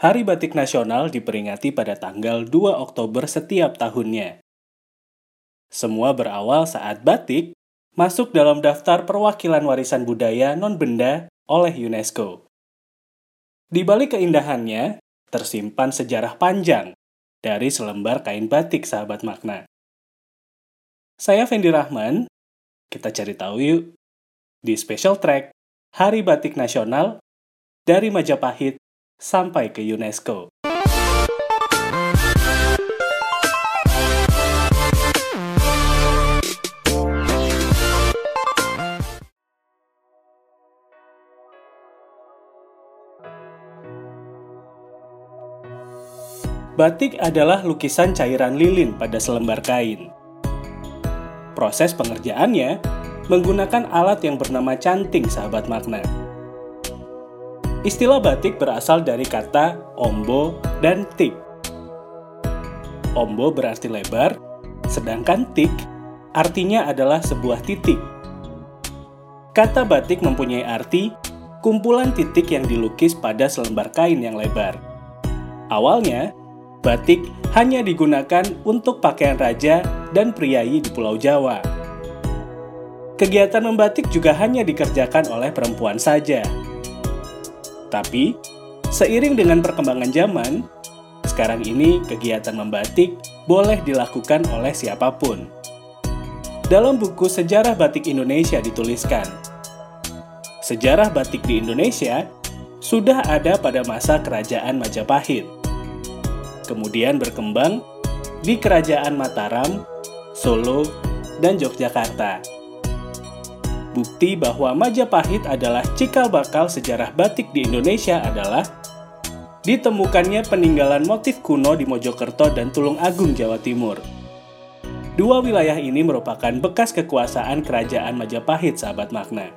Hari Batik Nasional diperingati pada tanggal 2 Oktober setiap tahunnya. Semua berawal saat batik masuk dalam daftar perwakilan warisan budaya non-benda oleh UNESCO. Di balik keindahannya, tersimpan sejarah panjang dari selembar kain batik sahabat makna. Saya Fendi Rahman, kita cari tahu yuk di special track Hari Batik Nasional dari Majapahit sampai ke UNESCO. Batik adalah lukisan cairan lilin pada selembar kain. Proses pengerjaannya menggunakan alat yang bernama canting sahabat makna. Istilah batik berasal dari kata ombo dan tik. Ombo berarti lebar, sedangkan tik artinya adalah sebuah titik. Kata batik mempunyai arti kumpulan titik yang dilukis pada selembar kain yang lebar. Awalnya, batik hanya digunakan untuk pakaian raja dan priayi di Pulau Jawa. Kegiatan membatik juga hanya dikerjakan oleh perempuan saja. Tapi, seiring dengan perkembangan zaman, sekarang ini kegiatan membatik boleh dilakukan oleh siapa pun. Dalam buku Sejarah Batik Indonesia dituliskan, sejarah batik di Indonesia sudah ada pada masa Kerajaan Majapahit. Kemudian berkembang di Kerajaan Mataram, Solo, dan Yogyakarta Bukti bahwa Majapahit adalah cikal bakal sejarah batik di Indonesia adalah ditemukannya peninggalan motif kuno di Mojokerto dan Tulung Agung, Jawa Timur. Dua wilayah ini merupakan bekas kekuasaan kerajaan Majapahit, sahabat makna.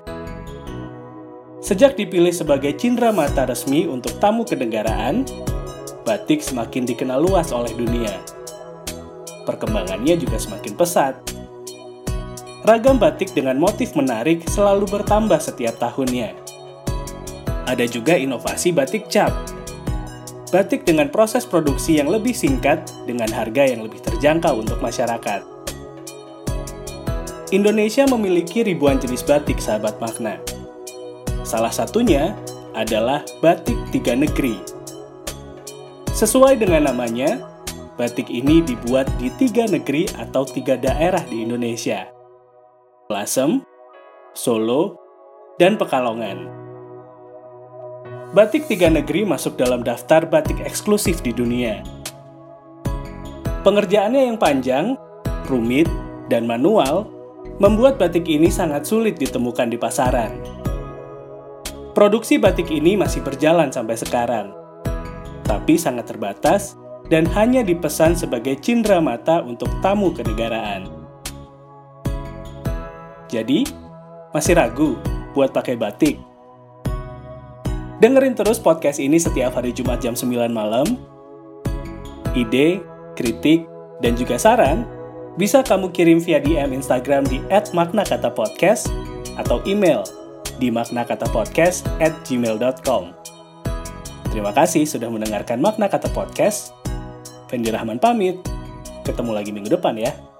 Sejak dipilih sebagai cindera mata resmi untuk tamu kenegaraan, batik semakin dikenal luas oleh dunia. Perkembangannya juga semakin pesat, ragam batik dengan motif menarik selalu bertambah setiap tahunnya. Ada juga inovasi batik cap. Batik dengan proses produksi yang lebih singkat dengan harga yang lebih terjangkau untuk masyarakat. Indonesia memiliki ribuan jenis batik sahabat makna. Salah satunya adalah batik tiga negeri. Sesuai dengan namanya, batik ini dibuat di tiga negeri atau tiga daerah di Indonesia. Lasem, Solo, dan Pekalongan. Batik tiga negeri masuk dalam daftar batik eksklusif di dunia. Pengerjaannya yang panjang, rumit, dan manual membuat batik ini sangat sulit ditemukan di pasaran. Produksi batik ini masih berjalan sampai sekarang, tapi sangat terbatas dan hanya dipesan sebagai cindera mata untuk tamu kenegaraan. Jadi, masih ragu buat pakai batik? Dengerin terus podcast ini setiap hari Jumat jam 9 malam. Ide, kritik, dan juga saran bisa kamu kirim via DM Instagram di @maknakatapodcast atau email di maknakatapodcast at gmail.com. Terima kasih sudah mendengarkan Makna Kata Podcast. Fendi Rahman pamit. Ketemu lagi minggu depan ya.